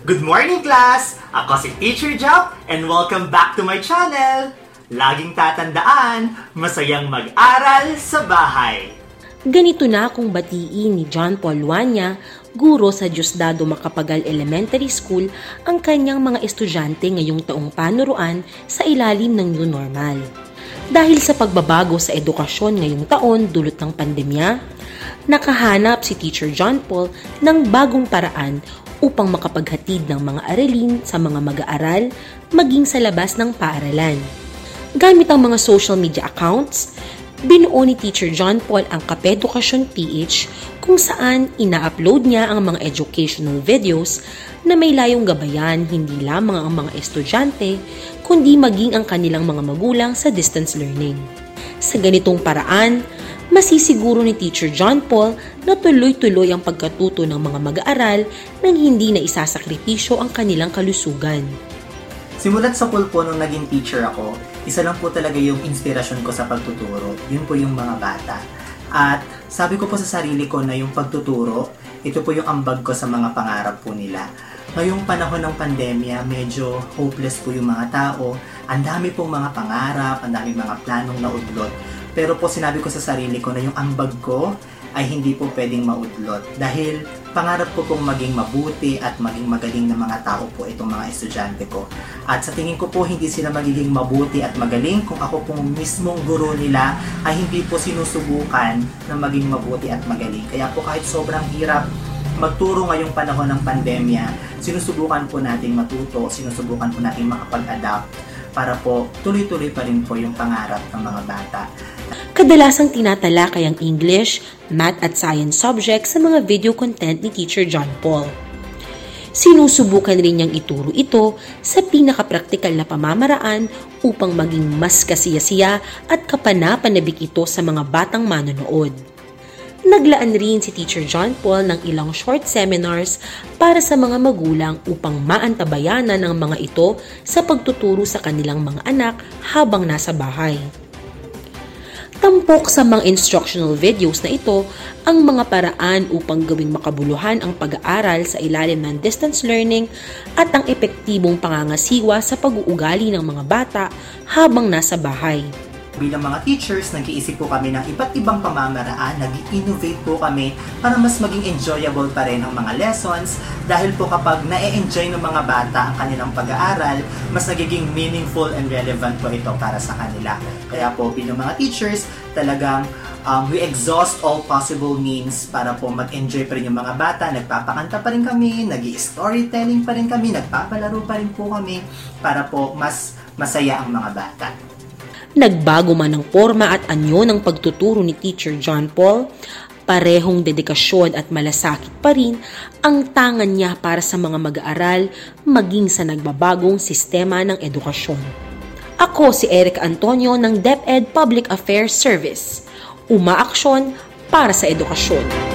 Good morning, class! Ako si Teacher Jop and welcome back to my channel! Laging tatandaan, masayang mag-aral sa bahay. Ganito na kung batiin ni John Paul Luanya, guro sa Diosdado Macapagal Elementary School, ang kanyang mga estudyante ngayong taong panuruan sa ilalim ng new normal. Dahil sa pagbabago sa edukasyon ngayong taon dulot ng pandemya, nakahanap si Teacher John Paul ng bagong paraan upang makapaghatid ng mga aralin sa mga mag-aaral maging sa labas ng paaralan. Gamit ang mga social media accounts, binuo ni Teacher John Paul ang Kapedukasyon PH kung saan ina-upload niya ang mga educational videos na may layong gabayan hindi lamang ang mga estudyante kundi maging ang kanilang mga magulang sa distance learning. Sa ganitong paraan, masisiguro ni Teacher John Paul na tuloy-tuloy ang pagkatuto ng mga mag-aaral nang hindi na isasakripisyo ang kanilang kalusugan. Simulat sa pool po nung naging teacher ako, isa lang po talaga yung inspirasyon ko sa pagtuturo. Yun po yung mga bata. At sabi ko po sa sarili ko na yung pagtuturo, ito po yung ambag ko sa mga pangarap po nila. Ngayong panahon ng pandemya, medyo hopeless po yung mga tao. Ang dami pong mga pangarap, ang dami mga planong naudlot. Pero po sinabi ko sa sarili ko na yung ambag ko ay hindi po pwedeng maudlot. Dahil pangarap ko pong maging mabuti at maging magaling na mga tao po itong mga estudyante ko. At sa tingin ko po hindi sila magiging mabuti at magaling kung ako pong mismong guro nila ay hindi po sinusubukan na maging mabuti at magaling. Kaya po kahit sobrang hirap magturo ngayong panahon ng pandemya, sinusubukan po nating matuto, sinusubukan po nating makapag-adapt para po tuloy-tuloy pa rin po yung pangarap ng mga bata. Kadalasang tinatalakay ang English, Math at Science subjects sa mga video content ni Teacher John Paul. Sinusubukan rin niyang ituro ito sa pinakapraktikal na pamamaraan upang maging mas kasiyasiya at kapanapanabik ito sa mga batang manonood. Naglaan rin si Teacher John Paul ng ilang short seminars para sa mga magulang upang maantabayanan ng mga ito sa pagtuturo sa kanilang mga anak habang nasa bahay. Tampok sa mga instructional videos na ito ang mga paraan upang gawing makabuluhan ang pag-aaral sa ilalim ng distance learning at ang epektibong pangangasiwa sa pag-uugali ng mga bata habang nasa bahay. Bilang mga teachers, nag-iisip po kami ng iba't ibang pamamaraan, nag-innovate po kami para mas maging enjoyable pa rin ang mga lessons dahil po kapag na-enjoy ng mga bata ang kanilang pag-aaral, mas nagiging meaningful and relevant po ito para sa kanila. Kaya po bilang mga teachers, talagang um, we exhaust all possible means para po mag-enjoy pa rin yung mga bata. Nagpapakanta pa rin kami, nag storytelling pa rin kami, nagpapalaro pa rin po kami para po mas masaya ang mga bata. Nagbago man ang forma at anyo ng pagtuturo ni Teacher John Paul, parehong dedikasyon at malasakit pa rin ang tangan niya para sa mga mag-aaral maging sa nagbabagong sistema ng edukasyon. Ako si Eric Antonio ng DepEd Public Affairs Service. Umaaksyon para sa edukasyon.